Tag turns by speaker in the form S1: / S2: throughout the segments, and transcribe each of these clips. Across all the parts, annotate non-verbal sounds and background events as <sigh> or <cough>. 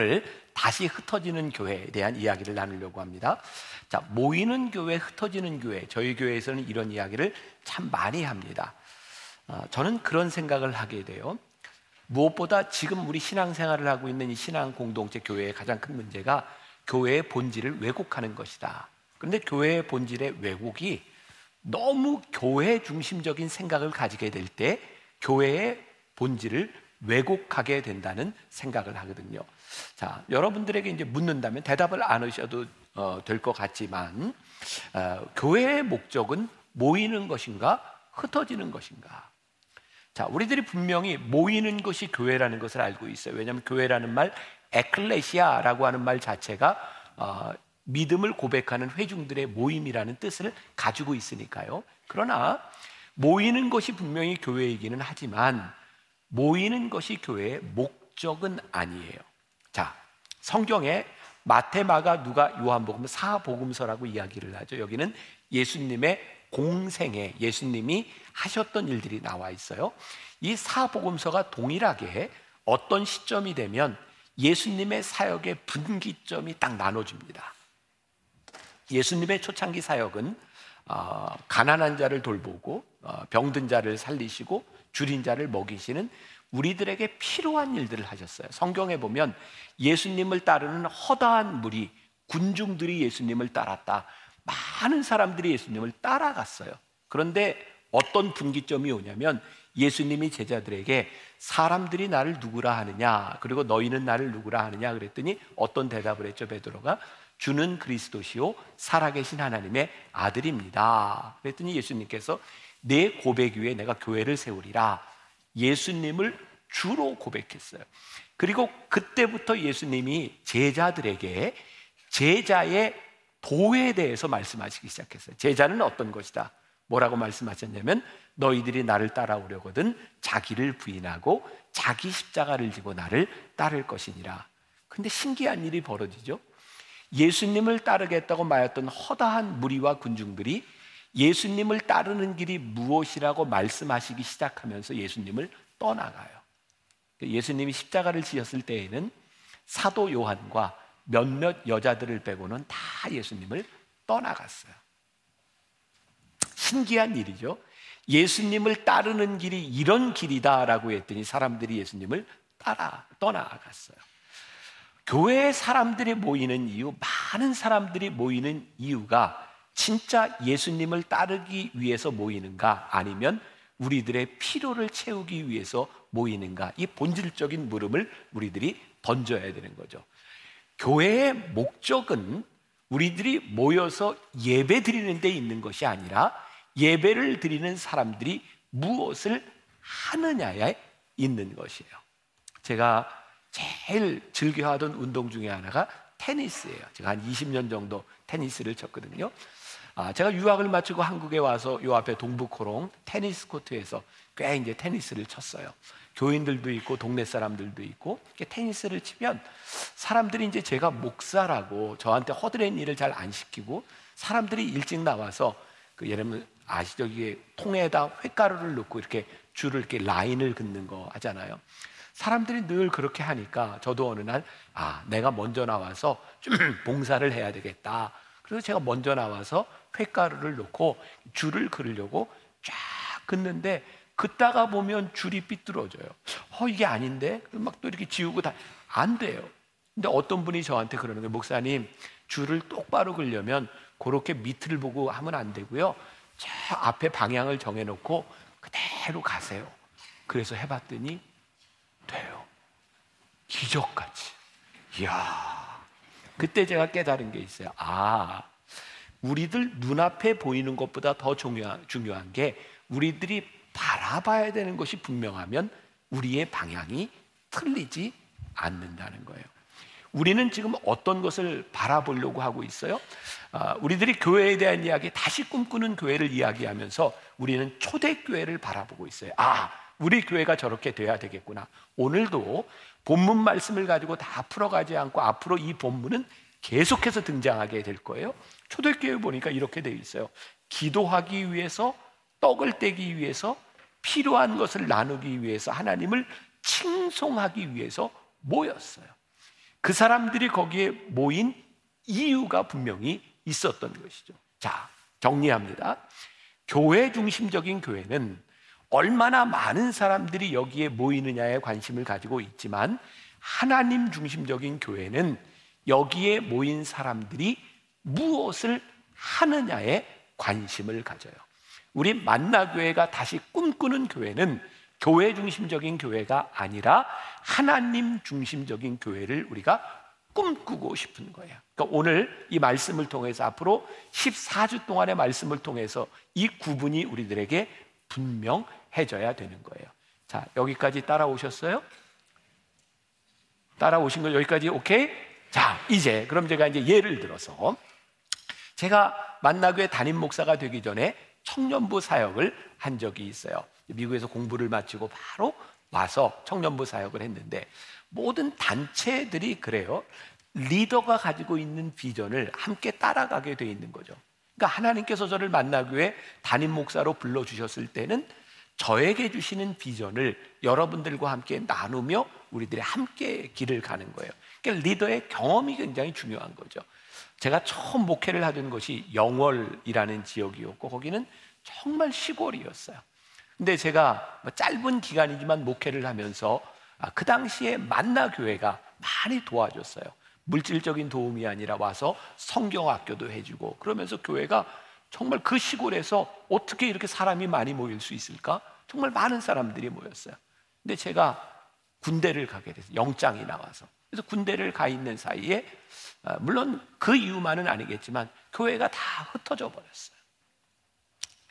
S1: 오늘 다시 흩어지는 교회에 대한 이야기를 나누려고 합니다. 자, 모이는 교회, 흩어지는 교회. 저희 교회에서는 이런 이야기를 참 많이 합니다. 어, 저는 그런 생각을 하게 돼요. 무엇보다 지금 우리 신앙생활을 하고 있는 이 신앙 공동체 교회의 가장 큰 문제가 교회의 본질을 왜곡하는 것이다. 그런데 교회의 본질의 왜곡이 너무 교회 중심적인 생각을 가지게 될 때 교회의 본질을 왜곡하게 된다는 생각을 하거든요. 자, 여러분들에게 이제 묻는다면 대답을 안 하셔도 어, 될 것 같지만 어, 교회의 목적은 모이는 것인가 흩어지는 것인가? 자, 우리들이 분명히 모이는 것이 교회라는 것을 알고 있어요. 왜냐하면 교회라는 말, 에클레시아라고 하는 말 자체가 어, 믿음을 고백하는 회중들의 모임이라는 뜻을 가지고 있으니까요. 그러나 모이는 것이 분명히 교회이기는 하지만 모이는 것이 교회의 목적은 아니에요. 자, 성경에 마테마가 누가 요한복음 사복음서라고 이야기를 하죠. 여기는 예수님의 공생에 예수님이 하셨던 일들이 나와 있어요. 이 사복음서가 동일하게 어떤 시점이 되면 예수님의 사역의 분기점이 딱 나눠집니다. 예수님의 초창기 사역은 어, 가난한 자를 돌보고 어, 병든 자를 살리시고 줄인 자를 먹이시는 우리들에게 필요한 일들을 하셨어요. 성경에 보면 예수님을 따르는 허다한 무리, 군중들이 예수님을 따랐다. 많은 사람들이 예수님을 따라갔어요. 그런데 어떤 분기점이 오냐면 예수님이 제자들에게 사람들이 나를 누구라 하느냐 그리고 너희는 나를 누구라 하느냐 그랬더니 어떤 대답을 했죠 베드로가 주는 그리스도시요 살아계신 하나님의 아들입니다. 그랬더니 예수님께서 내 고백 위에 내가 교회를 세우리라. 예수님을 주로 고백했어요. 그리고 그때부터 예수님이 제자들에게 제자의 도에 대해서 말씀하시기 시작했어요. 제자는 어떤 것이다? 뭐라고 말씀하셨냐면 너희들이 나를 따라오려거든 자기를 부인하고 자기 십자가를 지고 나를 따를 것이니라. 근데 신기한 일이 벌어지죠. 예수님을 따르겠다고 말했던 허다한 무리와 군중들이 예수님을 따르는 길이 무엇이라고 말씀하시기 시작하면서 예수님을 떠나가요. 예수님이 십자가를 지었을 때에는 사도 요한과 몇몇 여자들을 빼고는 다 예수님을 떠나갔어요. 신기한 일이죠. 예수님을 따르는 길이 이런 길이다라고 했더니 사람들이 예수님을 따라 떠나갔어요. 교회에 사람들이 모이는 이유, 많은 사람들이 모이는 이유가 진짜 예수님을 따르기 위해서 모이는가 아니면 우리들의 필요를 채우기 위해서 모이는가 이 본질적인 물음을 우리들이 던져야 되는 거죠. 교회의 목적은 우리들이 모여서 예배 드리는 데 있는 것이 아니라 예배를 드리는 사람들이 무엇을 하느냐에 있는 것이에요. 제가 제일 즐겨하던 운동 중에 하나가 테니스예요. 제가 한 20년 정도 테니스를 쳤거든요. 아, 제가 유학을 마치고 한국에 와서 요 앞에 동부코롱 테니스 코트에서 꽤 이제 테니스를 쳤어요. 교인들도 있고 동네 사람들도 있고 테니스를 치면 사람들이 이제 제가 목사라고 저한테 허드렛 일을 잘 안 시키고 사람들이 일찍 나와서 그 예를 들면 아시죠? 이게 통에다 횟가루를 넣고 이렇게 줄을 이렇게 라인을 긋는 거 하잖아요. 사람들이 늘 그렇게 하니까 저도 어느 날, 아, 내가 먼저 나와서 좀 <clears throat> 봉사를 해야 되겠다. 그래서 제가 먼저 나와서 횟가루를 넣고 줄을 그으려고 쫙 긋는데 긋다가 보면 줄이 삐뚤어져요. 어, 이게 아닌데? 막 또 이렇게 지우고 다, 안 돼요. 근데 어떤 분이 저한테 그러는 거예요. 목사님, 줄을 똑바로 그려면 그렇게 밑을 보고 하면 안 되고요. 저 앞에 방향을 정해놓고 그대로 가세요. 그래서 해봤더니 돼요. 기적같이. 이야. 그때 제가 깨달은 게 있어요. 아, 우리들 눈앞에 보이는 것보다 더 중요한, 게 우리들이 바라봐야 되는 것이 분명하면 우리의 방향이 틀리지 않는다는 거예요. 우리는 지금 어떤 것을 바라보려고 하고 있어요? 아, 우리들이 교회에 대한 이야기, 다시 꿈꾸는 교회를 이야기하면서 우리는 초대교회를 바라보고 있어요. 아, 우리 교회가 저렇게 돼야 되겠구나. 오늘도 본문 말씀을 가지고 다 풀어가지 않고 앞으로 이 본문은 계속해서 등장하게 될 거예요. 초대교회 보니까 이렇게 되어 있어요. 기도하기 위해서, 떡을 떼기 위해서, 필요한 것을 나누기 위해서, 하나님을 칭송하기 위해서 모였어요. 그 사람들이 거기에 모인 이유가 분명히 있었던 것이죠. 자, 정리합니다. 교회 중심적인 교회는 얼마나 많은 사람들이 여기에 모이느냐에 관심을 가지고 있지만 하나님 중심적인 교회는 여기에 모인 사람들이 무엇을 하느냐에 관심을 가져요. 우리 만나교회가 다시 꿈꾸는 교회는 교회 중심적인 교회가 아니라 하나님 중심적인 교회를 우리가 꿈꾸고 싶은 거예요. 그러니까 오늘 이 말씀을 통해서 앞으로 14주 동안의 말씀을 통해서 이 구분이 우리들에게 분명해져야 되는 거예요. 자, 여기까지 따라오셨어요? 따라오신 거 여기까지 오케이? 자, 이제 그럼 제가 이제 예를 들어서 제가 만나교회 담임 목사가 되기 전에 청년부 사역을 한 적이 있어요. 미국에서 공부를 마치고 바로 와서 청년부 사역을 했는데 모든 단체들이 그래요. 리더가 가지고 있는 비전을 함께 따라가게 돼 있는 거죠. 그러니까 하나님께서 저를 만나교회 담임 목사로 불러 주셨을 때는 저에게 주시는 비전을 여러분들과 함께 나누며 우리들이 함께 길을 가는 거예요. 그러니까 리더의 경험이 굉장히 중요한 거죠. 제가 처음 목회를 하던 것이 영월이라는 지역이었고 거기는 정말 시골이었어요. 근데 제가 뭐 짧은 기간이지만 목회를 하면서 아, 그 당시에 만나 교회가 많이 도와줬어요. 물질적인 도움이 아니라 와서 성경학교도 해주고 그러면서 교회가 정말 그 시골에서 어떻게 이렇게 사람이 많이 모일 수 있을까? 정말 많은 사람들이 모였어요. 근데 제가 군대를 가게 돼서 영장이 나와서 그래서 군대를 가 있는 사이에 아, 물론 그 이유만은 아니겠지만 교회가 다 흩어져 버렸어요.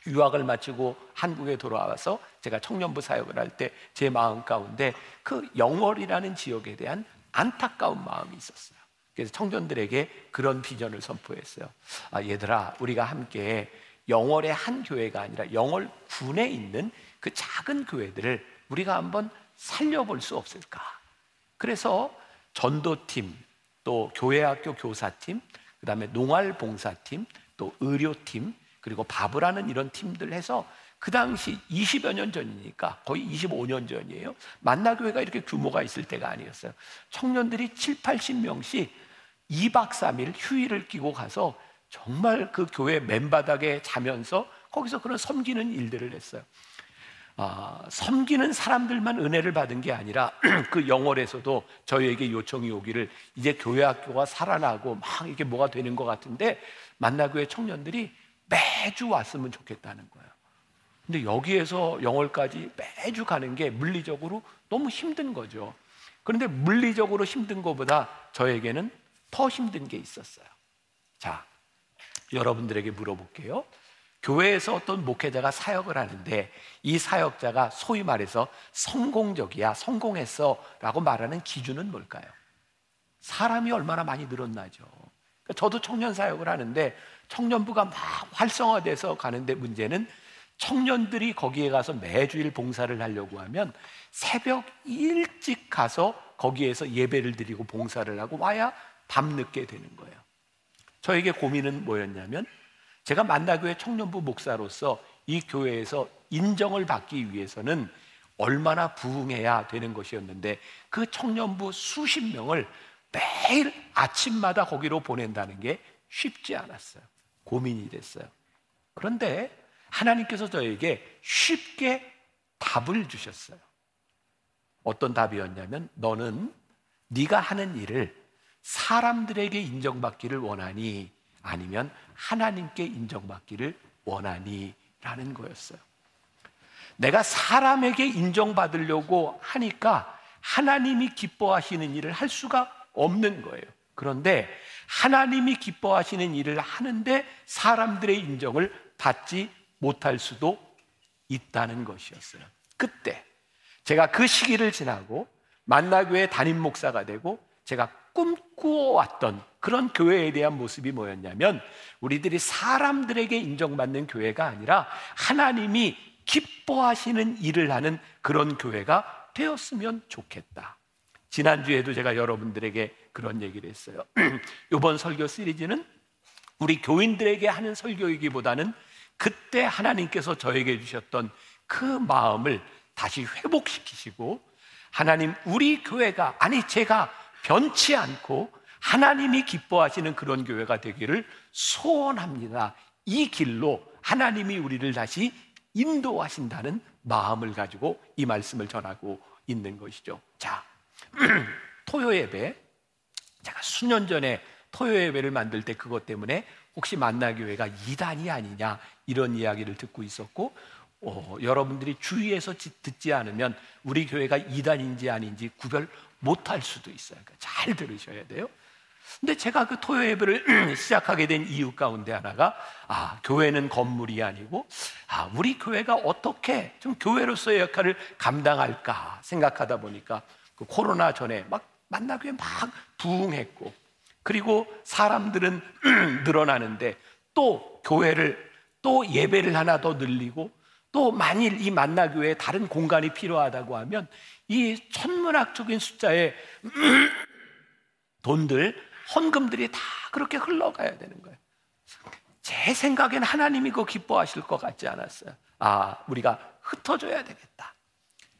S1: 유학을 마치고 한국에 돌아와서 제가 청년부 사역을 할 때 제 마음 가운데 그 영월이라는 지역에 대한 안타까운 마음이 있었어요. 그래서 청년들에게 그런 비전을 선포했어요. 아, 얘들아, 우리가 함께 영월의 한 교회가 아니라 영월 군에 있는 그 작은 교회들을 우리가 한번 살려볼 수 없을까? 그래서 전도팀, 또 교회학교 교사팀, 그 다음에 농활봉사팀, 또 의료팀, 그리고 바브라는 이런 팀들 해서 그 당시 20여 년 전이니까 거의 25년 전이에요. 만나교회가 이렇게 규모가 있을 때가 아니었어요. 청년들이 7, 80명씩 2박 3일 휴일을 끼고 가서 정말 그 교회 맨바닥에 자면서 거기서 그런 섬기는 일들을 했어요. 아, 섬기는 사람들만 은혜를 받은 게 아니라 <clears throat> 그 영월에서도 저희에게 요청이 오기를 이제 교회 학교가 살아나고 막 이게 뭐가 되는 것 같은데 만나교회 청년들이 매주 왔으면 좋겠다는 거예요. 근데 여기에서 영월까지 매주 가는 게 물리적으로 너무 힘든 거죠. 그런데 물리적으로 힘든 것보다 저에게는 더 힘든 게 있었어요. 자, 여러분들에게 물어볼게요. 교회에서 어떤 목회자가 사역을 하는데 이 사역자가 소위 말해서 성공적이야, 성공했어 라고 말하는 기준은 뭘까요? 사람이 얼마나 많이 늘었나죠. 그러니까 저도 청년 사역을 하는데 청년부가 막 활성화돼서 가는데 문제는 청년들이 거기에 가서 매주일 봉사를 하려고 하면 새벽 일찍 가서 거기에서 예배를 드리고 봉사를 하고 와야 밤늦게 되는 거예요. 저에게 고민은 뭐였냐면 제가 만나교회 청년부 목사로서 이 교회에서 인정을 받기 위해서는 얼마나 부흥해야 되는 것이었는데 그 청년부 수십 명을 매일 아침마다 거기로 보낸다는 게 쉽지 않았어요. 고민이 됐어요. 그런데 하나님께서 저에게 쉽게 답을 주셨어요. 어떤 답이었냐면 너는 네가 하는 일을 사람들에게 인정받기를 원하니 아니면 하나님께 인정받기를 원하니 라는 거였어요. 내가 사람에게 인정받으려고 하니까 하나님이 기뻐하시는 일을 할 수가 없는 거예요. 그런데 하나님이 기뻐하시는 일을 하는데 사람들의 인정을 받지 못할 수도 있다는 것이었어요. 그때 제가 그 시기를 지나고 만나교회 담임 목사가 되고 제가 꿈꾸어왔던 그런 교회에 대한 모습이 뭐였냐면 우리들이 사람들에게 인정받는 교회가 아니라 하나님이 기뻐하시는 일을 하는 그런 교회가 되었으면 좋겠다. 지난주에도 제가 여러분들에게 그런 얘기를 했어요. <clears throat> 이번 설교 시리즈는 우리 교인들에게 하는 설교이기보다는 그때 하나님께서 저에게 주셨던 그 마음을 다시 회복시키시고 하나님 우리 교회가 아니 제가 변치 않고 하나님이 기뻐하시는 그런 교회가 되기를 소원합니다. 이 길로 하나님이 우리를 다시 인도하신다는 마음을 가지고 이 말씀을 전하고 있는 것이죠. 자, <clears throat> 토요 예배. 제가 수년 전에 토요 예배를 만들 때 그것 때문에 혹시 만나교회가 이단이 아니냐 이런 이야기를 듣고 있었고 어, 여러분들이 주위에서 듣지 않으면 우리 교회가 이단인지 아닌지 구별 못할 수도 있어요. 그러니까 잘 들으셔야 돼요. 근데 제가 그 토요 예배를 <clears throat> 시작하게 된 이유 가운데 하나가 아, 교회는 건물이 아니고 아, 우리 교회가 어떻게 좀 교회로서의 역할을 감당할까 생각하다 보니까 그 코로나 전에 막 만나교회 막 부흥했고 그리고 사람들은 <clears throat> 늘어나는데 또 교회를 또 예배를 하나 더 늘리고 또 만일 이 만나교회에 다른 공간이 필요하다고 하면 이 천문학적인 숫자의 돈들 헌금들이 다 그렇게 흘러가야 되는 거예요. 제 생각엔 하나님이 그 기뻐하실 것 같지 않았어요. 아, 우리가 흩어져야 되겠다.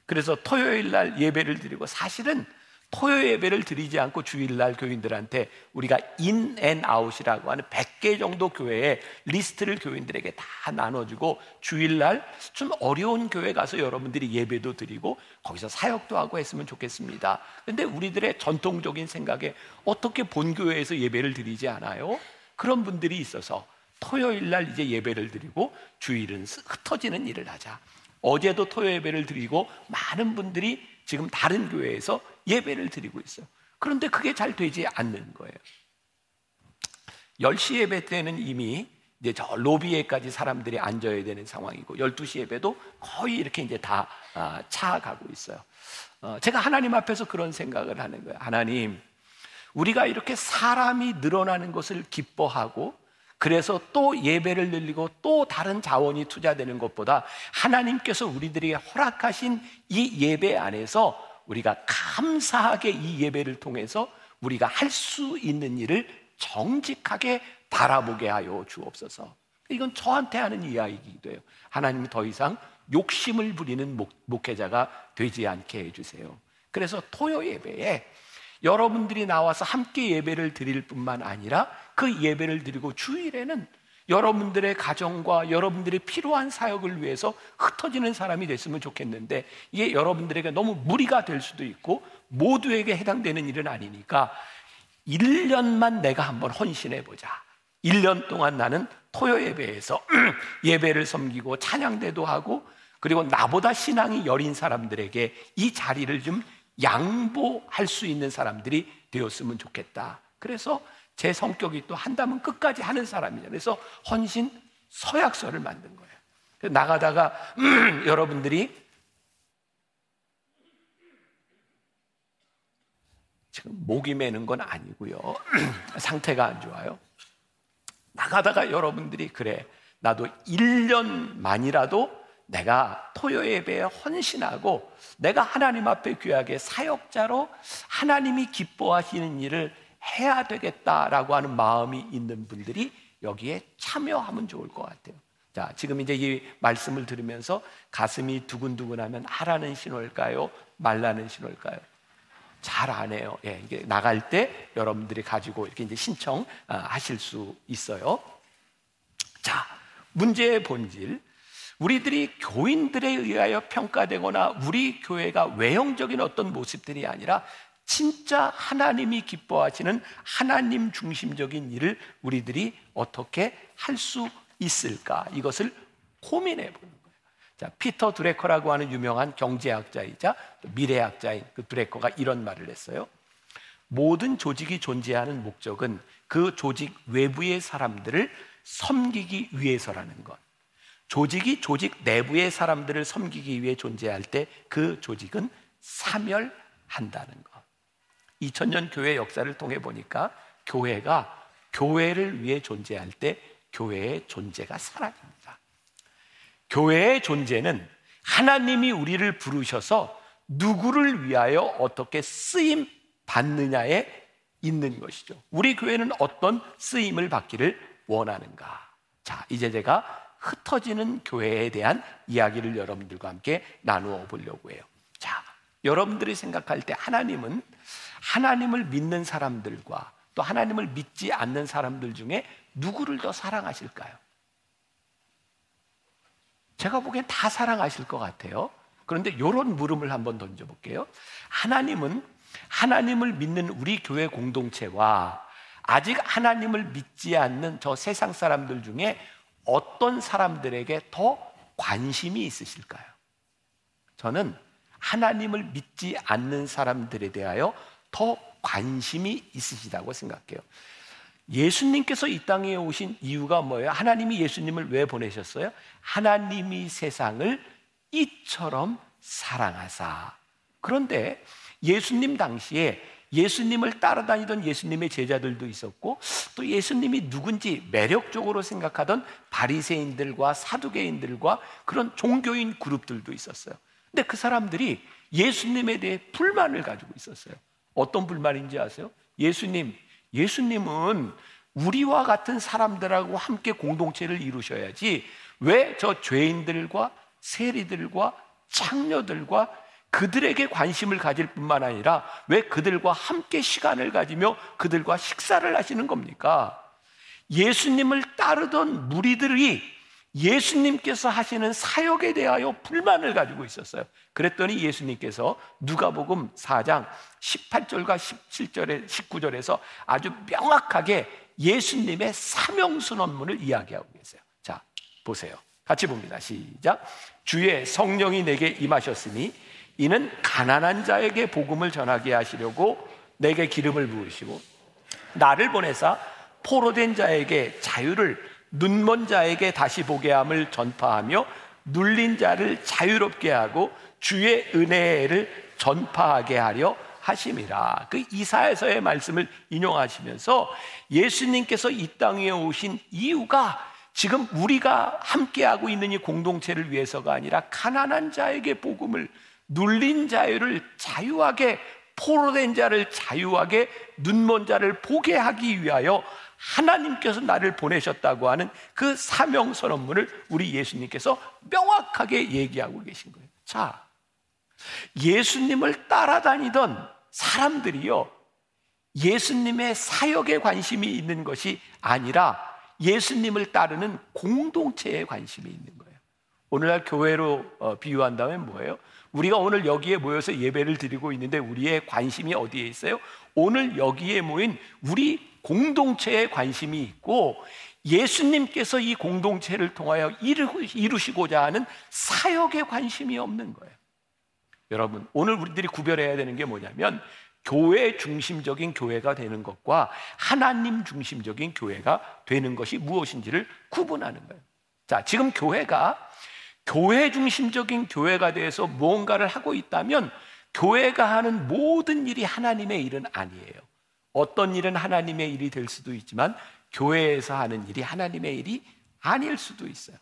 S1: 그래서 토요일 날 예배를 드리고 사실은 토요 예배를 드리지 않고 주일날 교인들한테 우리가 in and out이라고 하는 100개 정도 교회의 리스트를 교인들에게 다 나눠주고 주일날 좀 어려운 교회 가서 여러분들이 예배도 드리고 거기서 사역도 하고 했으면 좋겠습니다. 근데 우리들의 전통적인 생각에 어떻게 본교회에서 예배를 드리지 않아요? 그런 분들이 있어서 토요일 날 이제 예배를 드리고 주일은 흩어지는 일을 하자. 어제도 토요 예배를 드리고 많은 분들이 지금 다른 교회에서 예배를 드리고 있어요. 그런데 그게 잘 되지 않는 거예요. 10시 예배 때는 이미 이제 저 로비에까지 사람들이 앉아야 되는 상황이고 12시 예배도 거의 이렇게 이제 다 아, 차가고 있어요. 어, 제가 하나님 앞에서 그런 생각을 하는 거예요. 하나님, 우리가 이렇게 사람이 늘어나는 것을 기뻐하고 그래서 또 예배를 늘리고 또 다른 자원이 투자되는 것보다 하나님께서 우리들에게 허락하신 이 예배 안에서 우리가 감사하게 이 예배를 통해서 우리가 할 수 있는 일을 정직하게 바라보게 하여 주옵소서. 이건 저한테 하는 이야기이기도 해요. 하나님이 더 이상 욕심을 부리는 목, 목회자가 되지 않게 해주세요. 그래서 토요 예배에 여러분들이 나와서 함께 예배를 드릴 뿐만 아니라 그 예배를 드리고 주일에는 여러분들의 가정과 여러분들이 필요한 사역을 위해서 흩어지는 사람이 됐으면 좋겠는데 이게 여러분들에게 너무 무리가 될 수도 있고 모두에게 해당되는 일은 아니니까 1년만 내가 한번 헌신해 보자. 1년 동안 나는 토요 예배에서 <clears throat> 예배를 섬기고 찬양대도 하고 그리고 나보다 신앙이 여린 사람들에게 이 자리를 좀 양보할 수 있는 사람들이 되었으면 좋겠다. 그래서 제 성격이 또 한다면 끝까지 하는 사람이죠. 그래서 헌신 서약서를 만든 거예요. 나가다가 음, 여러분들이 지금 목이 매는 건 아니고요. <clears throat> 상태가 안 좋아요. 나가다가 여러분들이 그래 나도 1년만이라도 내가 토요 예배에 헌신하고 내가 하나님 앞에 귀하게 사역자로 하나님이 기뻐하시는 일을 해야 되겠다라고 하는 마음이 있는 분들이 여기에 참여하면 좋을 것 같아요. 자, 지금 이제 이 말씀을 들으면서 가슴이 두근두근하면 하라는 신호일까요? 말라는 신호일까요? 잘 안 해요. 예, 이게 나갈 때 여러분들이 가지고 이렇게 이제 신청하실 수 있어요. 자, 문제의 본질. 우리들이 교인들에 의하여 평가되거나 우리 교회가 외형적인 어떤 모습들이 아니라 진짜 하나님이 기뻐하시는 하나님 중심적인 일을 우리들이 어떻게 할 수 있을까? 이것을 고민해 보는 거예요. 자, 피터 드레커라고 하는 유명한 경제학자이자 미래학자인 그 드레커가 이런 말을 했어요. 모든 조직이 존재하는 목적은 그 조직 외부의 사람들을 섬기기 위해서라는 것. 조직이 조직 내부의 사람들을 섬기기 위해 존재할 때 그 조직은 사멸한다는 것. 2000년 교회 역사를 통해 보니까 교회가 교회를 위해 존재할 때 교회의 존재가 사라집니다. 교회의 존재는 하나님이 우리를 부르셔서 누구를 위하여 어떻게 쓰임 받느냐에 있는 것이죠. 우리 교회는 어떤 쓰임을 받기를 원하는가? 자, 이제 제가 흩어지는 교회에 대한 이야기를 여러분들과 함께 나누어 보려고 해요. 자, 여러분들이 생각할 때 하나님은 하나님을 믿는 사람들과 또 하나님을 믿지 않는 사람들 중에 누구를 더 사랑하실까요? 제가 보기엔 다 사랑하실 것 같아요. 그런데 이런 물음을 한번 던져볼게요. 하나님은 하나님을 믿는 우리 교회 공동체와 아직 하나님을 믿지 않는 저 세상 사람들 중에 어떤 사람들에게 더 관심이 있으실까요? 저는 하나님을 믿지 않는 사람들에 대하여 더 관심이 있으시다고 생각해요. 예수님께서 이 땅에 오신 이유가 뭐예요? 하나님이 예수님을 왜 보내셨어요? 하나님이 세상을 이처럼 사랑하사. 그런데 예수님 당시에 예수님을 따라다니던 예수님의 제자들도 있었고 또 예수님이 누군지 매력적으로 생각하던 바리새인들과 사두개인들과 그런 종교인 그룹들도 있었어요. 근데 그 사람들이 예수님에 대해 불만을 가지고 있었어요. 어떤 불만인지 아세요? 예수님, 예수님은 우리와 같은 사람들하고 함께 공동체를 이루셔야지 왜 저 죄인들과 세리들과 창녀들과 그들에게 관심을 가질 뿐만 아니라 왜 그들과 함께 시간을 가지며 그들과 식사를 하시는 겁니까? 예수님을 따르던 무리들이 예수님께서 하시는 사역에 대하여 불만을 가지고 있었어요. 그랬더니 예수님께서 누가복음 4장 18절과 17절에 19절에서 아주 명확하게 예수님의 사명 선언문을 이야기하고 계세요. 자, 보세요. 같이 봅니다. 시작. 주의 성령이 내게 임하셨으니 이는 가난한 자에게 복음을 전하게 하시려고 내게 기름을 부으시고 나를 보내사 포로된 자에게 자유를 눈먼 자에게 다시 보게 함을 전파하며 눌린 자를 자유롭게 하고 주의 은혜를 전파하게 하려 하심이라. 그 이사에서의 말씀을 인용하시면서 예수님께서 이 땅에 오신 이유가 지금 우리가 함께하고 있는 이 공동체를 위해서가 아니라 가난한 자에게 복음을 눌린 자유를 자유하게 포로된 자를 자유하게 눈먼 자를 보게 하기 위하여 하나님께서 나를 보내셨다고 하는 그 사명 선언문을 우리 예수님께서 명확하게 얘기하고 계신 거예요. 자, 예수님을 따라다니던 사람들이요. 예수님의 사역에 관심이 있는 것이 아니라 예수님을 따르는 공동체에 관심이 있는 거예요. 오늘날 교회로 어, 비유한다면 뭐예요? 우리가 오늘 여기에 모여서 예배를 드리고 있는데 우리의 관심이 어디에 있어요? 오늘 여기에 모인 우리 공동체에 관심이 있고 예수님께서 이 공동체를 통하여 이루시고자 하는 사역에 관심이 없는 거예요. 여러분, 오늘 우리들이 구별해야 되는 게 뭐냐면 교회 중심적인 교회가 되는 것과 하나님 중심적인 교회가 되는 것이 무엇인지를 구분하는 거예요. 자, 지금 교회가 교회 중심적인 교회가 돼서 무언가를 하고 있다면 교회가 하는 모든 일이 하나님의 일은 아니에요. 어떤 일은 하나님의 일이 될 수도 있지만 교회에서 하는 일이 하나님의 일이 아닐 수도 있어요.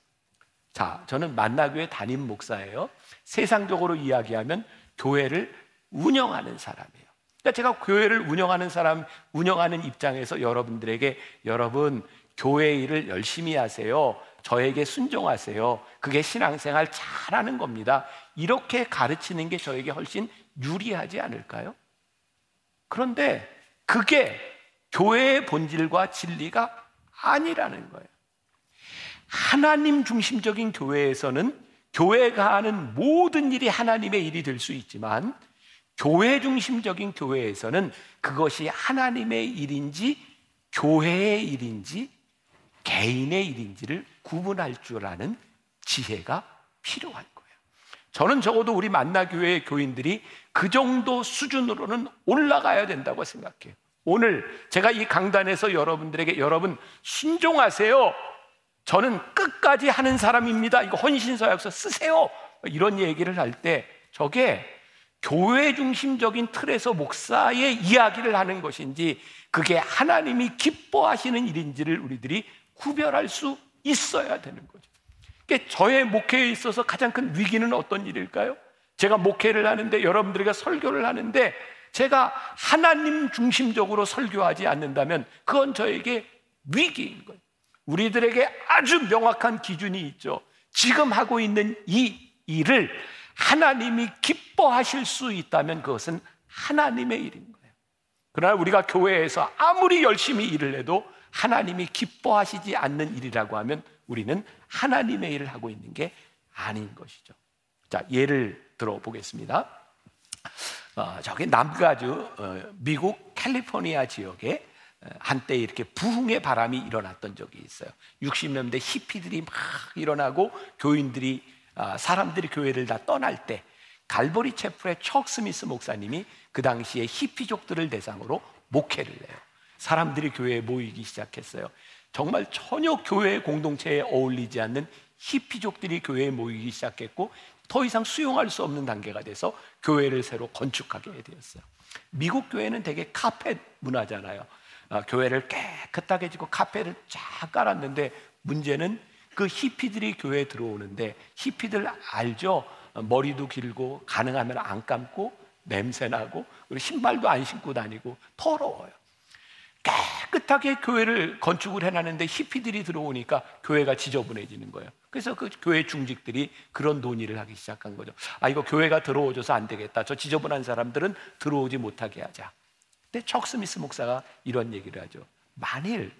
S1: 자, 저는 만나교회 담임 목사예요. 세상적으로 이야기하면 교회를 운영하는 사람이에요. 그러니까 제가 교회를 운영하는 사람, 운영하는 입장에서 여러분들에게 여러분 교회 일을 열심히 하세요. 저에게 순종하세요. 그게 신앙생활 잘하는 겁니다. 이렇게 가르치는 게 저에게 훨씬 유리하지 않을까요? 그런데 그게 교회의 본질과 진리가 아니라는 거예요. 하나님 중심적인 교회에서는 교회가 하는 모든 일이 하나님의 일이 될 수 있지만 교회 중심적인 교회에서는 그것이 하나님의 일인지 교회의 일인지 개인의 일인지를 구분할 줄 아는 지혜가 필요한 거예요. 저는 적어도 우리 만나교회 교인들이 그 정도 수준으로는 올라가야 된다고 생각해요. 오늘 제가 이 강단에서 여러분들에게 여러분 순종하세요. 저는 끝까지 하는 사람입니다. 이거 헌신서약서 쓰세요. 이런 얘기를 할 때 저게 교회 중심적인 틀에서 목사의 이야기를 하는 것인지 그게 하나님이 기뻐하시는 일인지를 우리들이 구별할 수 있어야 되는 거죠. 저의 목회에 있어서 가장 큰 위기는 어떤 일일까요? 제가 목회를 하는데 여러분들에게 설교를 하는데 제가 하나님 중심적으로 설교하지 않는다면 그건 저에게 위기인 거예요. 우리들에게 아주 명확한 기준이 있죠. 지금 하고 있는 이 일을 하나님이 기뻐하실 수 있다면 그것은 하나님의 일인 거예요. 그러나 우리가 교회에서 아무리 열심히 일을 해도 하나님이 기뻐하시지 않는 일이라고 하면 우리는 하나님의 일을 하고 있는 게 아닌 것이죠. 자, 예를 들어 보겠습니다. 어, 저기 남가주 어, 미국 캘리포니아 지역에 어, 한때 이렇게 부흥의 바람이 일어났던 적이 있어요. 60년대 히피들이 막 일어나고 교인들이 아, 사람들이 교회를 다 떠날 때 갈보리 체플의 척 스미스 목사님이 그 당시에 히피족들을 대상으로 목회를 해요. 사람들이 교회에 모이기 시작했어요. 정말 전혀 교회 공동체에 어울리지 않는 히피족들이 교회에 모이기 시작했고 더 이상 수용할 수 없는 단계가 돼서 교회를 새로 건축하게 되었어요. 미국 교회는 되게 카펫 문화잖아요. 아, 교회를 깨끗하게 짓고 카펫을 쫙 깔았는데 문제는 그 히피들이 교회에 들어오는데 히피들 알죠? 머리도 길고 가능하면 안 감고 냄새 나고 그리고 신발도 안 신고 다니고 더러워요. 깨끗하게 교회를 건축을 해놨는데 히피들이 들어오니까 교회가 지저분해지는 거예요. 그래서 그 교회 중직들이 그런 논의를 하기 시작한 거죠. 아, 이거 교회가 들어오줘서 안 되겠다. 저 지저분한 사람들은 들어오지 못하게 하자. 근데 척 스미스 목사가 이런 얘기를 하죠. 만일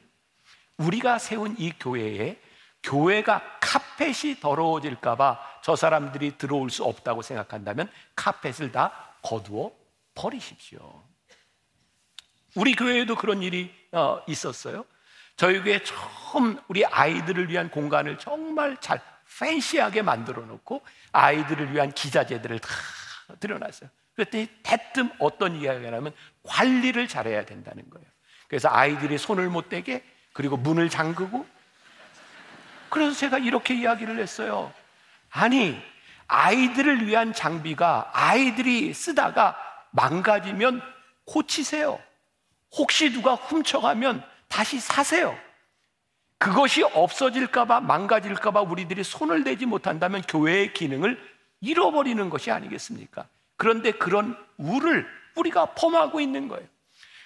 S1: 우리가 세운 이 교회에 교회가 카펫이 더러워질까봐 저 사람들이 들어올 수 없다고 생각한다면 카펫을 다 거두어 버리십시오. 우리 교회에도 그런 일이 어, 있었어요. 저희 교회 처음 우리 아이들을 위한 공간을 정말 잘 팬시하게 만들어 놓고 아이들을 위한 기자재들을 다 들여놨어요. 그랬더니 대뜸 어떤 이야기가 나면 관리를 잘해야 된다는 거예요. 그래서 아이들이 손을 못 대게 그리고 문을 잠그고 그래서 제가 이렇게 이야기를 했어요. 아니, 아이들을 위한 장비가 아이들이 쓰다가 망가지면 고치세요. 혹시 누가 훔쳐가면 다시 사세요. 그것이 없어질까봐 망가질까봐 우리들이 손을 대지 못한다면 교회의 기능을 잃어버리는 것이 아니겠습니까? 그런데 그런 우를 우리가 범하고 있는 거예요.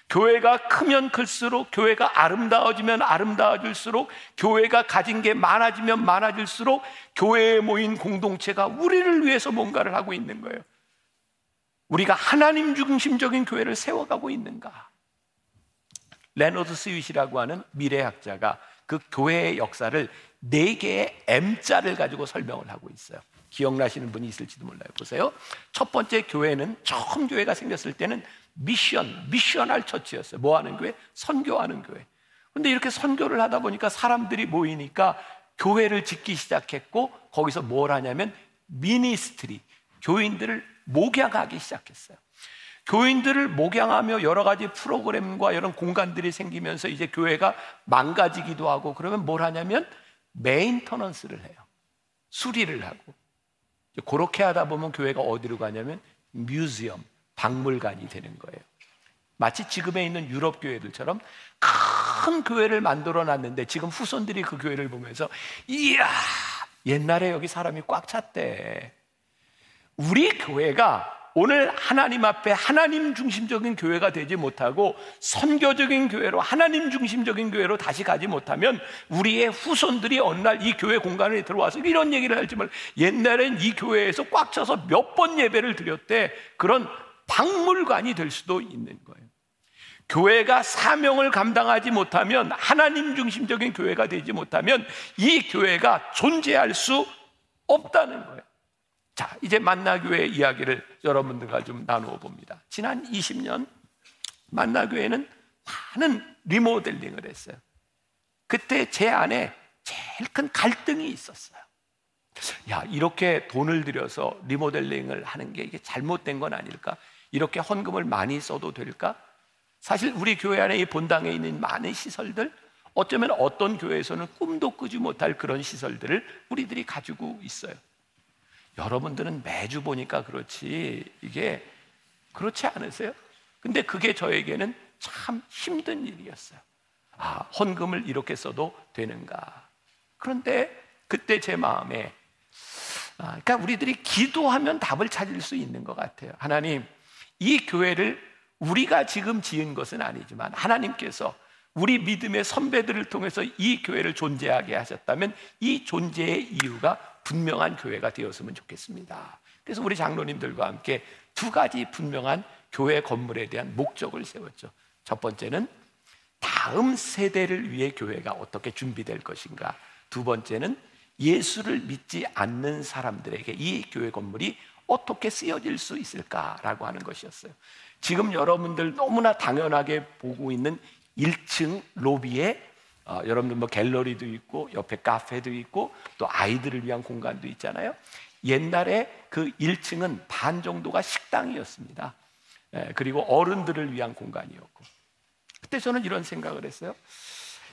S1: 교회가 크면 클수록 교회가 아름다워지면 아름다워질수록 교회가 가진 게 많아지면 많아질수록 교회에 모인 공동체가 우리를 위해서 뭔가를 하고 있는 거예요. 우리가 하나님 중심적인 교회를 세워가고 있는가? 레너드 스윗이라고 하는 미래학자가 그 교회의 역사를 네 개의 M자를 가지고 설명을 하고 있어요. 기억나시는 분이 있을지도 몰라요. 보세요. 첫 번째 교회는 처음 교회가 생겼을 때는 미션, 미션할 처치였어요. 뭐 하는 교회? 선교하는 교회. 근데 이렇게 선교를 하다 보니까 사람들이 모이니까 교회를 짓기 시작했고 거기서 뭘 하냐면 미니스트리, 교인들을 목양하기 시작했어요. 교인들을 목양하며 여러 가지 프로그램과 이런 공간들이 생기면서 이제 교회가 망가지기도 하고 그러면 뭘 하냐면 메인터넌스를 해요. 수리를 하고. 그렇게 하다 보면 교회가 어디로 가냐면 뮤지엄, 박물관이 되는 거예요. 마치 지금에 있는 유럽 교회들처럼 큰 교회를 만들어 놨는데 지금 후손들이 그 교회를 보면서 이야, 옛날에 여기 사람이 꽉 찼대. 우리 교회가 오늘 하나님 앞에 하나님 중심적인 교회가 되지 못하고 선교적인 교회로 하나님 중심적인 교회로 다시 가지 못하면 우리의 후손들이 어느 날 이 교회 공간에 들어와서 이런 얘기를 할지만 옛날엔 이 교회에서 꽉 차서 몇 번 예배를 드렸대 그런 박물관이 될 수도 있는 거예요. 교회가 사명을 감당하지 못하면 하나님 중심적인 교회가 되지 못하면 이 교회가 존재할 수 없다는 거예요. 자, 이제 만나교회 이야기를 여러분들과 좀 나누어 봅니다. 지난 20년 만나교회는 많은 리모델링을 했어요. 그때 제 안에 제일 큰 갈등이 있었어요. 야, 이렇게 돈을 들여서 리모델링을 하는 게 이게 잘못된 건 아닐까? 이렇게 헌금을 많이 써도 될까? 사실 우리 교회 안에 이 본당에 있는 많은 시설들 어쩌면 어떤 교회에서는 꿈도 꾸지 못할 그런 시설들을 우리들이 가지고 있어요. 여러분들은 매주 보니까 그렇지 이게 그렇지 않으세요? 근데 그게 저에게는 참 힘든 일이었어요. 아, 헌금을 이렇게 써도 되는가? 그런데 그때 제 마음에 아, 그러니까 우리들이 기도하면 답을 찾을 수 있는 것 같아요. 하나님, 이 교회를 우리가 지금 지은 것은 아니지만 하나님께서 우리 믿음의 선배들을 통해서 이 교회를 존재하게 하셨다면 이 존재의 이유가 분명한 교회가 되었으면 좋겠습니다. 그래서 우리 장로님들과 함께 두 가지 분명한 교회 건물에 대한 목적을 세웠죠. 첫 번째는 다음 세대를 위해 교회가 어떻게 준비될 것인가. 두 번째는 예수를 믿지 않는 사람들에게 이 교회 건물이 어떻게 쓰여질 수 있을까라고 하는 것이었어요. 지금 여러분들 너무나 당연하게 보고 있는 1층 로비에 어, 여러분들 뭐 갤러리도 있고 옆에 카페도 있고 또 아이들을 위한 공간도 있잖아요. 옛날에 그 1층은 반 정도가 식당이었습니다. 예, 그리고 어른들을 위한 공간이었고. 그때 저는 이런 생각을 했어요.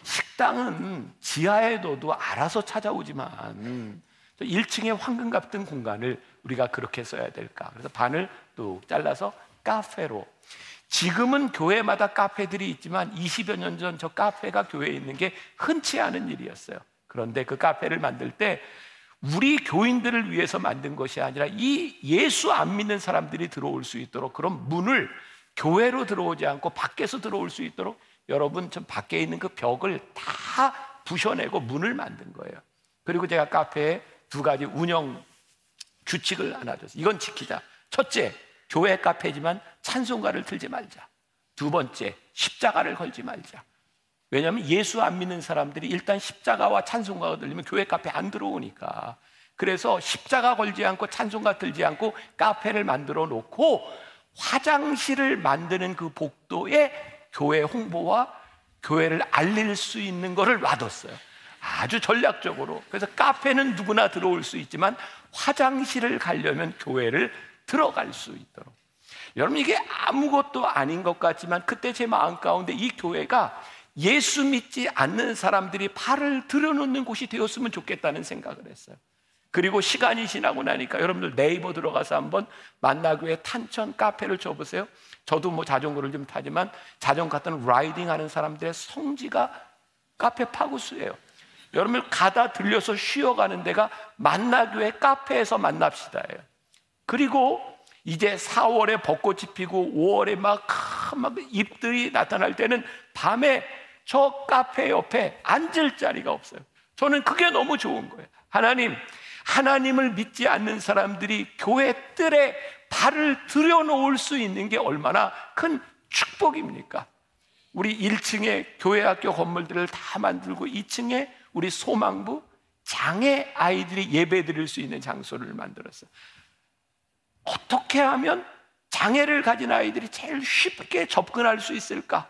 S1: 식당은 지하에 둬도 알아서 찾아오지만 1층에 황금 같은 공간을 우리가 그렇게 써야 될까? 그래서 반을 또 잘라서 카페로. 지금은 교회마다 카페들이 있지만 20여 년 전 저 카페가 교회에 있는 게 흔치 않은 일이었어요. 그런데 그 카페를 만들 때 우리 교인들을 위해서 만든 것이 아니라 이 예수 안 믿는 사람들이 들어올 수 있도록 그런 문을 교회로 들어오지 않고 밖에서 들어올 수 있도록 여러분 저 밖에 있는 그 벽을 다 부셔내고 문을 만든 거예요. 그리고 제가 카페에 두 가지 운영 규칙을 하나 줬어요. 이건 지키자. 첫째, 교회 카페지만 찬송가를 틀지 말자. 두 번째, 십자가를 걸지 말자. 왜냐하면 예수 안 믿는 사람들이 일단 십자가와 찬송가가 들리면 교회 카페 안 들어오니까. 그래서 십자가 걸지 않고 찬송가 들지 않고 카페를 만들어 놓고 화장실을 만드는 그 복도에 교회 홍보와 교회를 알릴 수 있는 것을 놔뒀어요. 아주 전략적으로. 그래서 카페는 누구나 들어올 수 있지만 화장실을 가려면 교회를 들어갈 수 있도록. 여러분 이게 아무것도 아닌 것 같지만 그때 제 마음 가운데 이 교회가 예수 믿지 않는 사람들이 발을 들여놓는 곳이 되었으면 좋겠다는 생각을 했어요. 그리고 시간이 지나고 나니까 여러분들 네이버 들어가서 한번 만나교회 탄천 카페를 줘보세요. 저도 뭐 자전거를 좀 타지만 자전거 타는 라이딩 하는 사람들의 성지가 카페 파구수예요. 여러분들 가다 들려서 쉬어가는 데가 만나교회 카페에서 만납시다예요. 그리고 이제 4월에 벚꽃이 피고 5월에 막, 막 잎들이 나타날 때는 밤에 저 카페 옆에 앉을 자리가 없어요. 저는 그게 너무 좋은 거예요. 하나님, 하나님을 믿지 않는 사람들이 교회 뜰에 발을 들여놓을 수 있는 게 얼마나 큰 축복입니까? 우리 1층에 교회 학교 건물들을 다 만들고 2층에 우리 소망부 장애 아이들이 예배 드릴 수 있는 장소를 만들었어요. 어떻게 하면 장애를 가진 아이들이 제일 쉽게 접근할 수 있을까?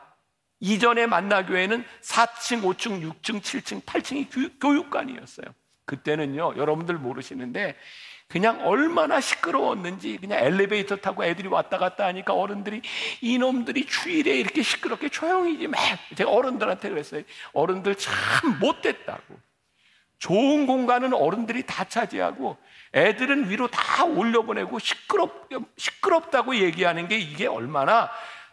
S1: 이전에 만나교회는 4층, 5층, 6층, 7층, 8층이 교육관이었어요. 그때는요, 여러분들 모르시는데, 그냥 얼마나 시끄러웠는지, 그냥 엘리베이터 타고 애들이 왔다 갔다 하니까 어른들이, 이놈들이 추일에 이렇게 시끄럽게 조용히 좀 해. 제가 어른들한테 그랬어요. 어른들 참 못됐다고. 좋은 공간은 어른들이 다 차지하고, 애들은 위로 다 올려보내고, 시끄럽, 시끄럽다고 얘기하는 게 이게 얼마나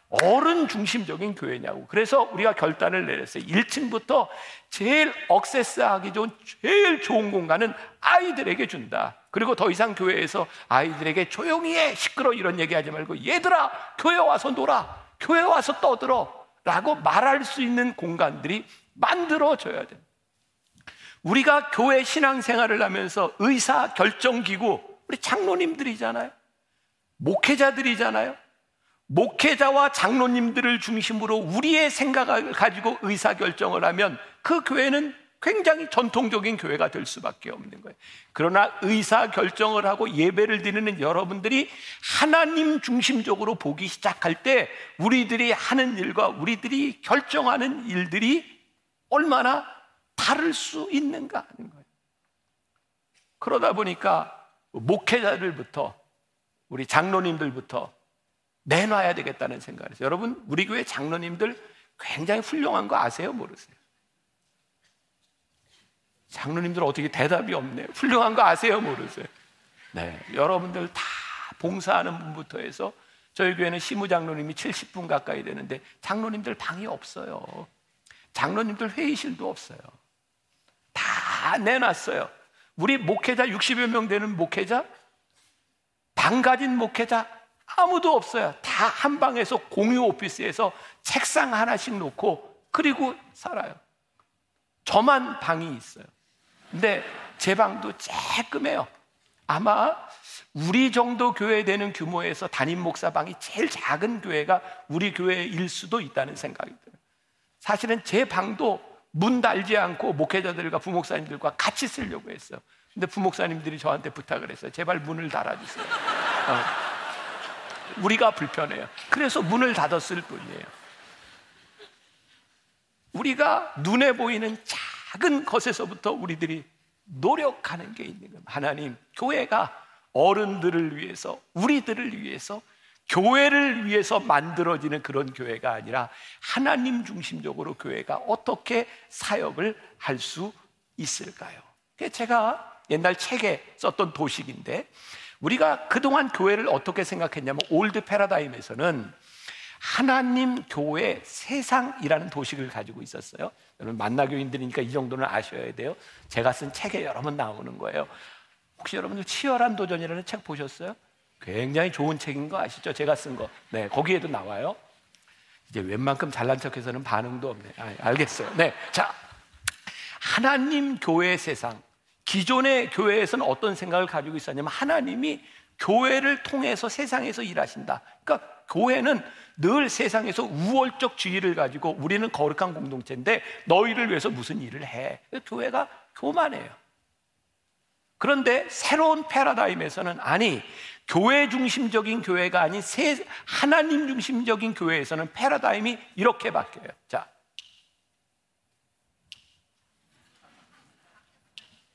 S1: 어른 중심적인 교회냐고. 그래서 우리가 결단을 내렸어요. 1층부터 제일 억세스하기 좋은 제일 좋은 공간은 아이들에게 준다. 그리고 더 이상 교회에서 아이들에게 조용히 해. 시끄러 이런 얘기하지 말고 얘들아 교회 와서 놀아. 교회 와서 떠들어. 라고 말할 수 있는 공간들이 만들어져야 돼. 우리가 교회 신앙생활을 하면서 의사 결정기구 우리 장로님들이잖아요. 목회자들이잖아요. 목회자와 장로님들을 중심으로 우리의 생각을 가지고 의사 결정을 하면 그 교회는 굉장히 전통적인 교회가 될 수밖에 없는 거예요. 그러나 의사 결정을 하고 예배를 드리는 여러분들이 하나님 중심적으로 보기 시작할 때 우리들이 하는 일과 우리들이 결정하는 일들이 얼마나 다를 수 있는가 하는 거예요. 그러다 보니까 목회자들부터 우리 장로님들부터 내놔야 되겠다는 생각을 했어요. 여러분, 우리 교회 장로님들 굉장히 훌륭한 거 아세요? 모르세요? 장로님들 어떻게 대답이 없네요. 훌륭한 거 아세요? 모르세요? 네. 여러분들 다 봉사하는 분부터 해서 저희 교회는 시무장로님이 70분 가까이 되는데 장로님들 방이 없어요. 장로님들 회의실도 없어요. 다 내놨어요. 우리 목회자 60여 명 되는 목회자, 방 가진 목회자 아무도 없어요. 다 한 방에서 공유 오피스에서 책상 하나씩 놓고 그리고 살아요. 저만 방이 있어요. 근데 제 방도 쬐끔해요. 아마 우리 정도 교회 되는 규모에서 담임 목사 방이 제일 작은 교회가 우리 교회일 수도 있다는 생각이 들어요. 사실은 제 방도 문 달지 않고 목회자들과 부목사님들과 같이 쓰려고 했어요. 근데 부목사님들이 저한테 부탁을 했어요. 제발 문을 달아주세요. 어. 우리가 불편해요. 그래서 문을 닫았을 뿐이에요. 우리가 눈에 보이는 작은 것에서부터 우리들이 노력하는 게 있는 거예요. 하나님, 교회가 어른들을 위해서, 우리들을 위해서, 교회를 위해서 만들어지는 그런 교회가 아니라 하나님 중심적으로 교회가 어떻게 사역을 할 수 있을까요? 제가 옛날 책에 썼던 도식인데 우리가 그동안 교회를 어떻게 생각했냐면 old 패러다임에서는 하나님 교회 세상이라는 도식을 가지고 있었어요. 여러분 만나교인들이니까 이 정도는 아셔야 돼요. 제가 쓴 책에 여러 번 나오는 거예요. 혹시 여러분들 치열한 도전이라는 책 보셨어요? 굉장히 좋은 책인 거 아시죠? 제가 쓴 거. 네, 거기에도 나와요. 이제 웬만큼 잘난 척해서는 반응도 없네. 아, 알겠어요. 네, 자, 하나님 교회 세상. 기존의 교회에서는 어떤 생각을 가지고 있었냐면 하나님이 교회를 통해서 세상에서 일하신다. 그러니까 교회는 늘 세상에서 우월적 주의를 가지고 우리는 거룩한 공동체인데 너희를 위해서 무슨 일을 해. 교회가 교만해요. 그런데 새로운 패러다임에서는 아니 교회 중심적인 교회가 아닌 세, 하나님 중심적인 교회에서는 패러다임이 이렇게 바뀌어요. 자.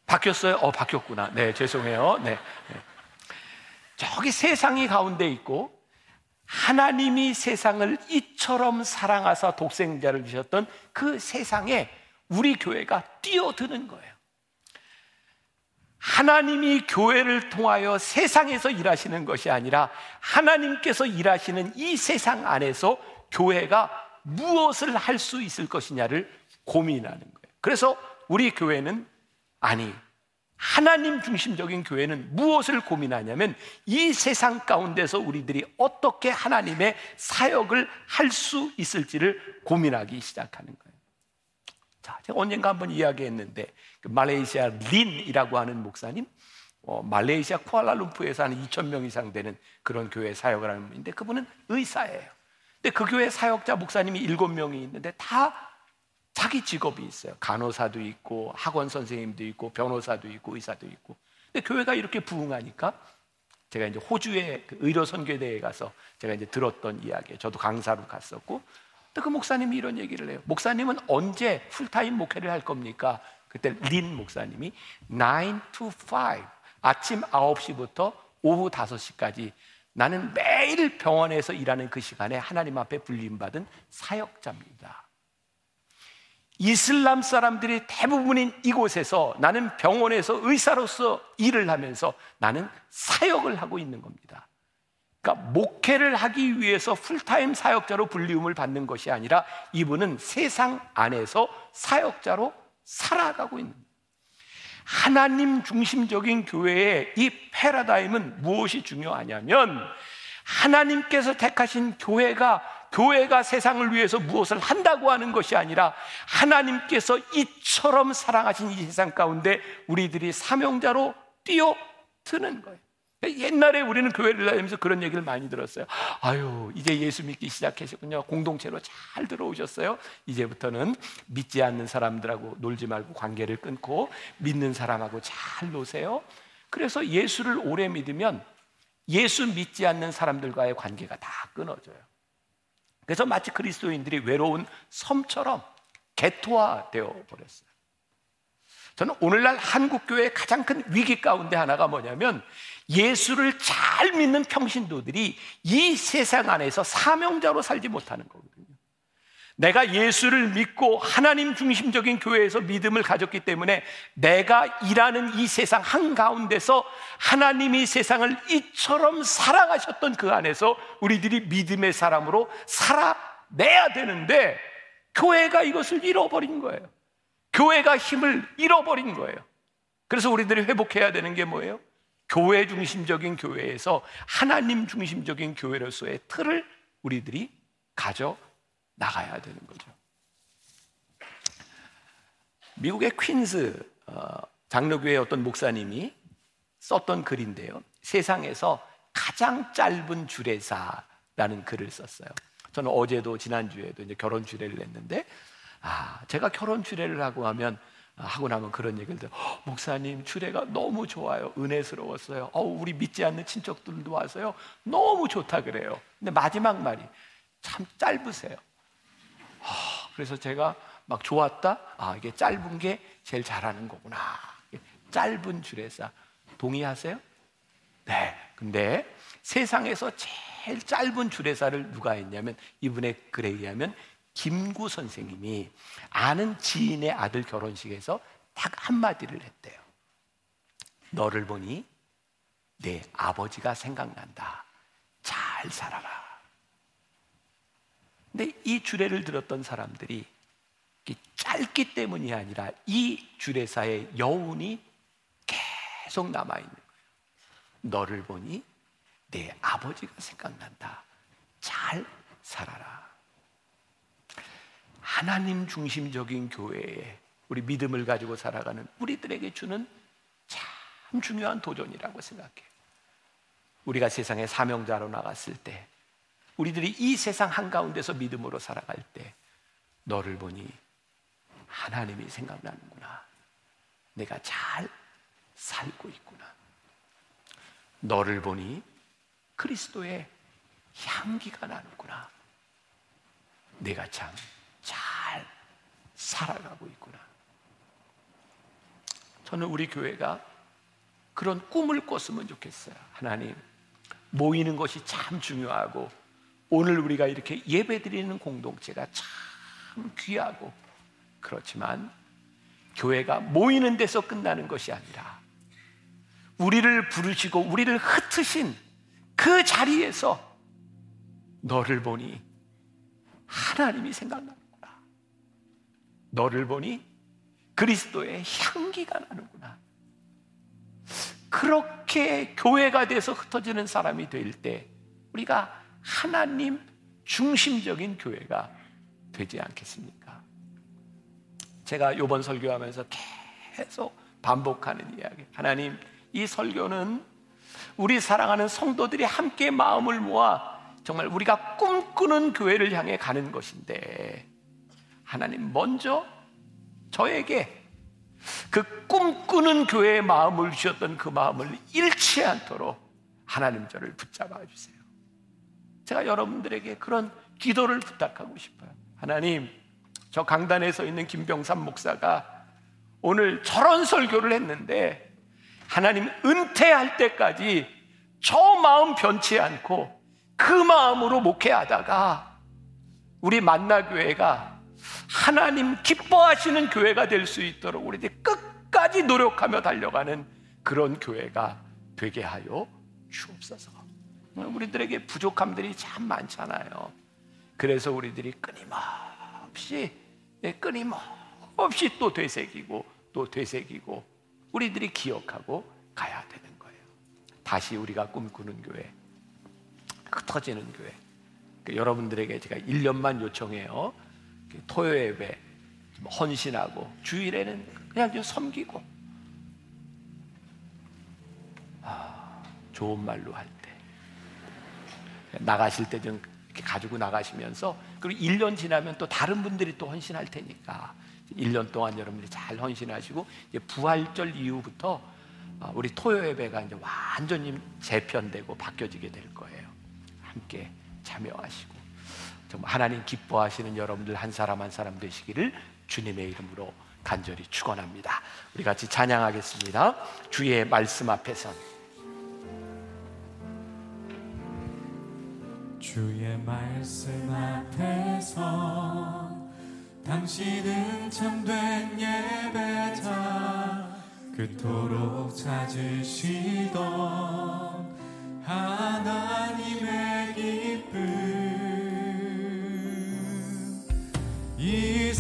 S1: 바뀌었어요? 어, 바뀌었구나. 네, 죄송해요. 네. 네. 저기 세상이 가운데 있고 하나님이 세상을 이처럼 사랑하사 독생자를 주셨던 그 세상에 우리 교회가 뛰어드는 거예요. 하나님이 교회를 통하여 세상에서 일하시는 것이 아니라 하나님께서 일하시는 이 세상 안에서 교회가 무엇을 할 수 있을 것이냐를 고민하는 거예요. 그래서 우리 교회는 아니, 하나님 중심적인 교회는 무엇을 고민하냐면 이 세상 가운데서 우리들이 어떻게 하나님의 사역을 할 수 있을지를 고민하기 시작하는 거예요. 자, 제가 언젠가 한번 이야기했는데 그 말레이시아 린이라고 하는 목사님, 어, 말레이시아 쿠알라룸푸에서 한 2천 명 이상 되는 그런 교회 사역을 하는 분인데 그분은 의사예요. 근데 그 교회 사역자 목사님이 7명이 있는데 다 자기 직업이 있어요. 간호사도 있고 학원 선생님도 있고 변호사도 있고 의사도 있고. 근데 교회가 이렇게 부흥하니까 제가 이제 호주의 그 의료 선교대에 가서 제가 이제 들었던 이야기. 저도 강사로 갔었고. 근데 그 목사님이 이런 얘기를 해요. 목사님은 언제 풀타임 목회를 할 겁니까? 그때 린 목사님이 9 to 5 아침 9시부터 오후 5시까지 나는 매일 병원에서 일하는 그 시간에 하나님 앞에 불림받은 사역자입니다. 이슬람 사람들이 대부분인 이곳에서 나는 병원에서 의사로서 일을 하면서 나는 사역을 하고 있는 겁니다. 그러니까 목회를 하기 위해서 풀타임 사역자로 불리움을 받는 것이 아니라 이분은 세상 안에서 사역자로 살아가고 있는. 하나님 중심적인 교회의 이 패러다임은 무엇이 중요하냐면 하나님께서 택하신 교회가 교회가 세상을 위해서 무엇을 한다고 하는 것이 아니라 하나님께서 이처럼 사랑하신 이 세상 가운데 우리들이 사명자로 뛰어드는 거예요. 옛날에 우리는 교회를 다니면서 그런 얘기를 많이 들었어요. 아유, 이제 예수 믿기 시작하셨군요. 공동체로 잘 들어오셨어요. 이제부터는 믿지 않는 사람들하고 놀지 말고 관계를 끊고 믿는 사람하고 잘 노세요. 그래서 예수를 오래 믿으면 예수 믿지 않는 사람들과의 관계가 다 끊어져요. 그래서 마치 그리스도인들이 외로운 섬처럼 개토화되어 버렸어요. 저는 오늘날 한국교회의 가장 큰 위기 가운데 하나가 뭐냐면 예수를 잘 믿는 평신도들이 이 세상 안에서 사명자로 살지 못하는 거거든요. 내가 예수를 믿고 하나님 중심적인 교회에서 믿음을 가졌기 때문에 내가 일하는 이 세상 한가운데서 하나님이 세상을 이처럼 사랑하셨던 그 안에서 우리들이 믿음의 사람으로 살아내야 되는데 교회가 이것을 잃어버린 거예요. 교회가 힘을 잃어버린 거예요. 그래서 우리들이 회복해야 되는 게 뭐예요? 교회 중심적인 교회에서 하나님 중심적인 교회로서의 틀을 우리들이 가져 나가야 되는 거죠. 미국의 퀸스 어, 장로교회 어떤 목사님이 썼던 글인데요. 세상에서 가장 짧은 주례사라는 글을 썼어요. 저는 어제도 지난주에도 이제 결혼 주례를 냈는데 아, 제가 결혼 주례를 하고 하면 아, 하고 나면 그런 얘기를 들어 목사님 주례가 너무 좋아요. 은혜스러웠어요. 어, 우리 믿지 않는 친척들도 와서요. 너무 좋다 그래요. 근데 마지막 말이 참 짧으세요. 아, 그래서 제가 막 좋았다? 아 이게 짧은 게 제일 잘하는 거구나. 짧은 주례사 동의하세요? 네. 근데 세상에서 제일 짧은 주례사를 누가 했냐면 이분의 글에 의하면 김구 선생님이 아는 지인의 아들 결혼식에서 딱 한마디를 했대요. 너를 보니 내 아버지가 생각난다. 잘 살아라. 근데 이 주례를 들었던 사람들이 짧기 때문이 아니라 이 주례사의 여운이 계속 남아있는 거예요. 너를 보니 내 아버지가 생각난다. 잘 살아라. 하나님 중심적인 교회에 우리 믿음을 가지고 살아가는 우리들에게 주는 참 중요한 도전이라고 생각해요. 우리가 세상에 사명자로 나갔을 때, 우리들이 이 세상 한가운데서 믿음으로 살아갈 때, 너를 보니 하나님이 생각나는구나. 내가 잘 살고 있구나. 너를 보니 그리스도의 향기가 나는구나. 내가 참 잘 살아가고 있구나. 저는 우리 교회가 그런 꿈을 꿨으면 좋겠어요. 하나님, 모이는 것이 참 중요하고, 오늘 우리가 이렇게 예배 드리는 공동체가 참 귀하고, 그렇지만, 교회가 모이는 데서 끝나는 것이 아니라, 우리를 부르시고, 우리를 흩으신 그 자리에서 너를 보니 하나님이 생각나는구나. 너를 보니 그리스도의 향기가 나는구나. 그렇게 교회가 돼서 흩어지는 사람이 될 때 우리가 하나님 중심적인 교회가 되지 않겠습니까? 제가 이번 설교하면서 계속 반복하는 이야기. 하나님, 이 설교는 우리 사랑하는 성도들이 함께 마음을 모아 정말 우리가 꿈꾸는 교회를 향해 가는 것인데 하나님 먼저 저에게 그 꿈꾸는 교회의 마음을 주셨던 그 마음을 잃지 않도록 하나님 저를 붙잡아 주세요. 제가 여러분들에게 그런 기도를 부탁하고 싶어요. 하나님, 저 강단에 서 있는 김병삼 목사가 오늘 저런 설교를 했는데 하나님 은퇴할 때까지 저 마음 변치 않고 그 마음으로 목회하다가 우리 만나교회가 하나님 기뻐하시는 교회가 될 수 있도록 우리들 끝까지 노력하며 달려가는 그런 교회가 되게 하여 주옵소서. 우리들에게 부족함들이 참 많잖아요. 그래서 우리들이 끊임없이 네, 끊임없이 또 되새기고 또 되새기고 우리들이 기억하고 가야 되는 거예요. 다시 우리가 꿈꾸는 교회 흩어지는 교회. 그러니까 여러분들에게 제가 1년만 요청해요. 토요 예배 헌신하고 주일에는 그냥 좀 섬기고. 아, 좋은 말로 할 때. 나가실 때 좀 이렇게 가지고 나가시면서 그리고 1년 지나면 또 다른 분들이 또 헌신할 테니까 1년 동안 여러분들이 잘 헌신하시고 이제 부활절 이후부터 아, 우리 토요 예배가 이제 완전히 재편되고 바뀌어지게 될 거예요. 함께 참여하시고 정말 하나님 기뻐하시는 여러분들 한 사람 한 사람 되시기를 주님의 이름으로 간절히 축원합니다. 우리 같이 찬양하겠습니다. 주의 말씀 앞에선
S2: 주의 말씀 앞에서 당신은 참된 예배자 그토록 찾으시던 하나님의 기쁨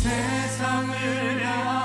S2: 세상을 향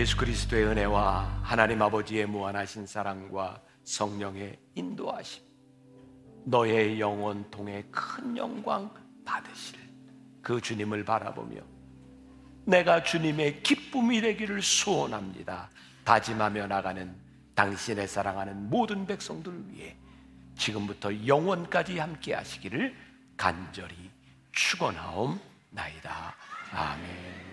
S1: 예수 그리스도의 은혜와 하나님 아버지의 무한하신 사랑과 성령의 인도하심, 너의 영혼 통해 큰 영광 받으실 그 주님을 바라보며 내가 주님의 기쁨이 되기를 소원합니다. 다짐하며 나가는 당신의 사랑하는 모든 백성들 위해 지금부터 영원까지 함께 하시기를 간절히 축원하옵나이다. 아멘.